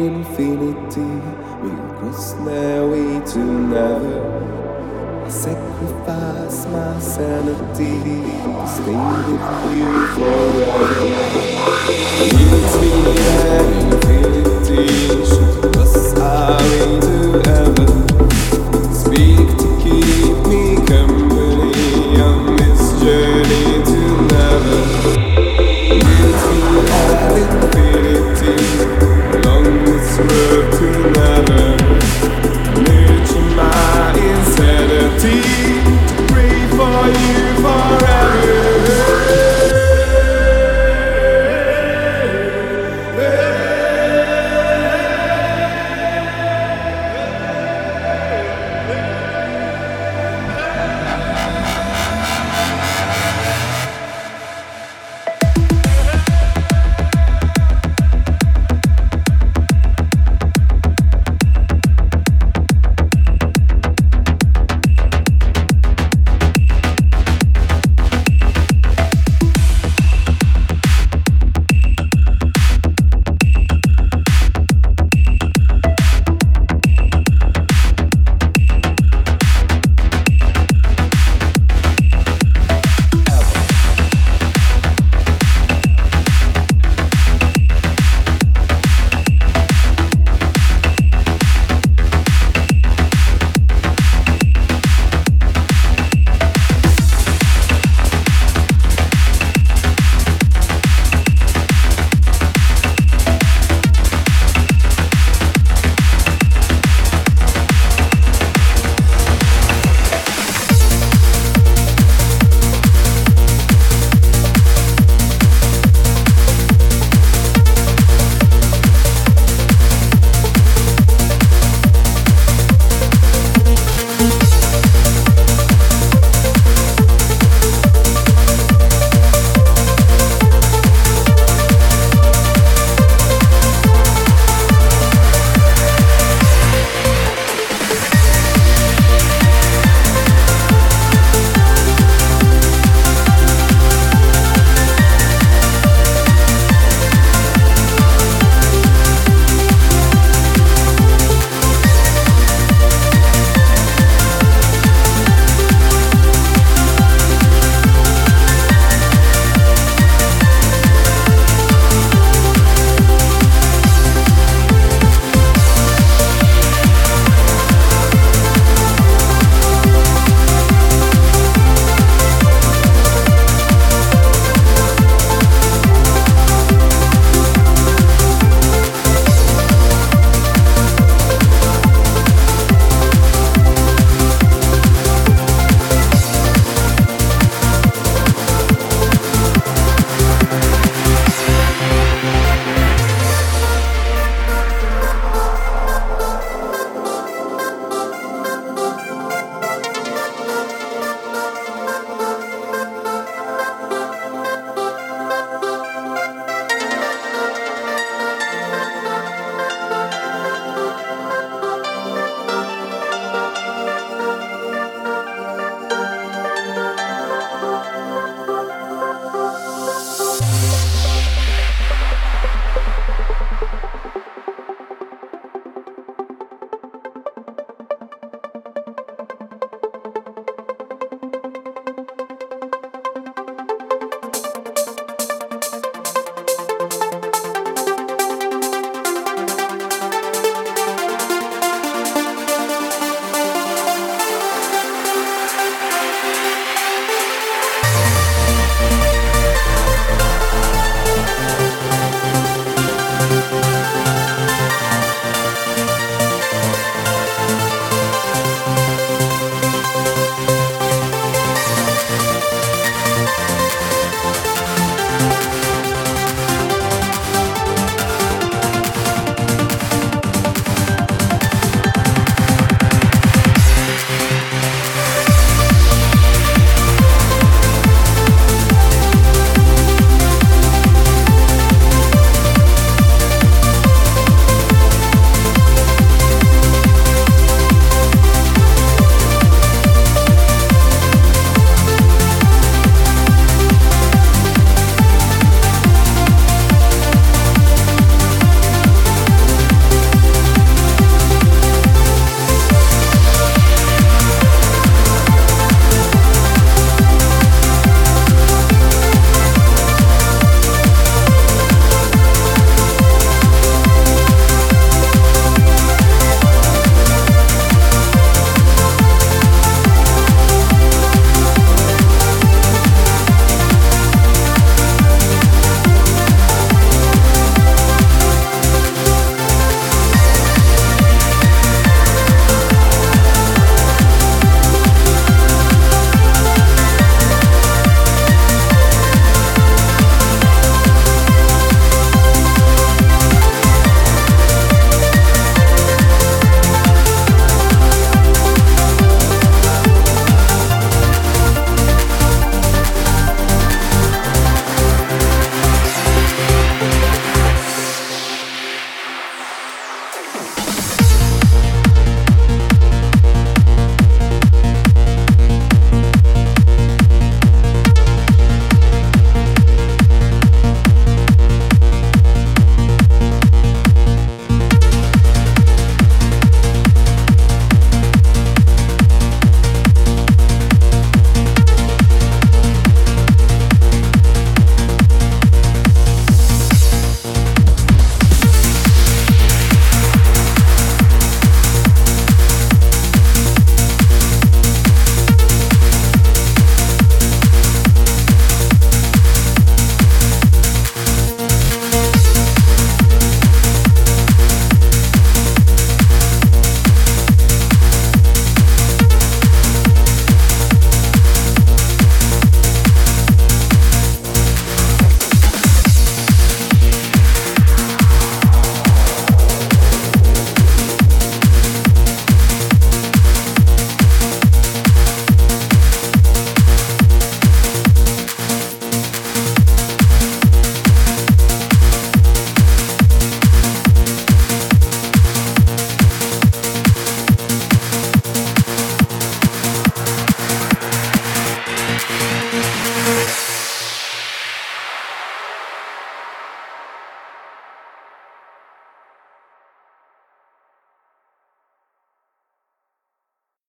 infinity will cross my way to never. I sacrifice my sanity to stay with you forever. Infinity, infinity.